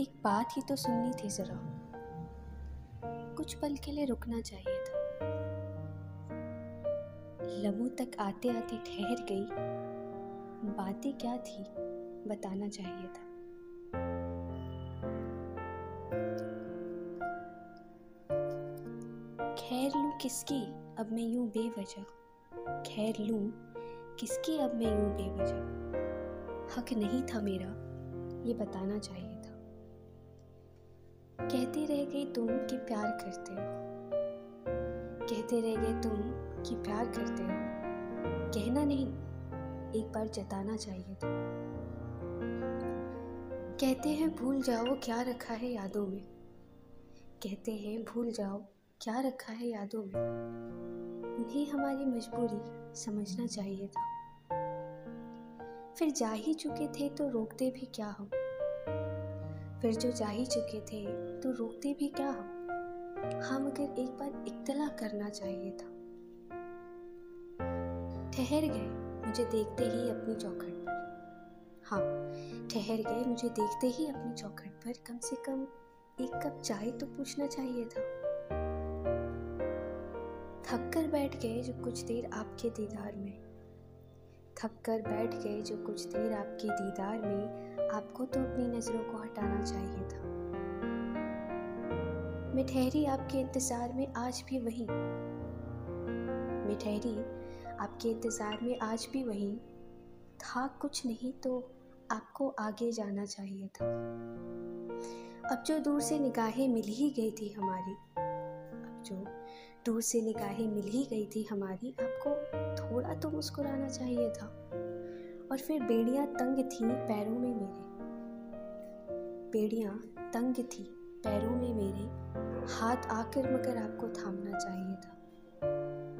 एक बात ही तो सुननी थी जरा। कुछ पल के लिए रुकना चाहिए था। लबों तक आते आते ठहर गई। बातें क्या थी, बताना चाहिए था। खैर लूँ किसकी, अब मैं यूँ बेवजह। खैर लूँ किसकी, अब मैं यूँ बेवजह। हक नहीं था मेरा, ये बताना चाहिए था। कहते रह गई तुम कि प्यार करते हो। कहते रह गए तुम कि प्यार करते हो। कहना नहीं, एक बार जताना चाहिए था। कहते हैं, भूल जाओ क्या रखा है यादों में। कहते हैं, भूल जाओ क्या रखा है यादों में। उन्हें हमारी मजबूरी समझना चाहिए था। फिर जा ही चुके थे तो रोकते भी क्या हो? फिर जो जा ही चुके थे तो रोकते भी क्या हो? हाँ मगर एक बार इतला करना चाहिए था। ठहर गए, मुझे देखते ही अपनी चौखट पर। हाँ ठहर गए, मुझे देखते ही अपनी चौखट पर। कम से कम एक कप चाय तो पूछना चाहिए था। थक कर बैठ गए जो कुछ देर आपके दीदार में। थक कर बैठ गए जो कुछ देर आपके दीदार में आपको तो अपनी नज़रों को हटाना चाहिए था। मैं ठहरी आपके इंतज़ार में आज भी वहीं। मैं ठहरी आपके इंतज़ार में आज भी वहीं। था कुछ नहीं तो आपको आगे जाना चाहिए था। अब जो दूर से निगाहें मिल ही गई थी हमारी जो दूर से निगाहें मिल ही गई थी हमारी, आपको थोड़ा तो मुस्कुराना चाहिए था। और फिर बेड़ियाँ तंग थी पैरों में मेरे। बेड़ियाँ तंग थी पैरों में मेरे। हाथ आकर मगर आपको थामना चाहिए था।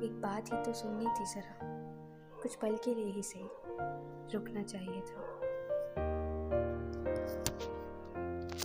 एक बात ही तो सुननी थी ज़रा। कुछ पल के लिए ही सही। रुकना चाहिए था।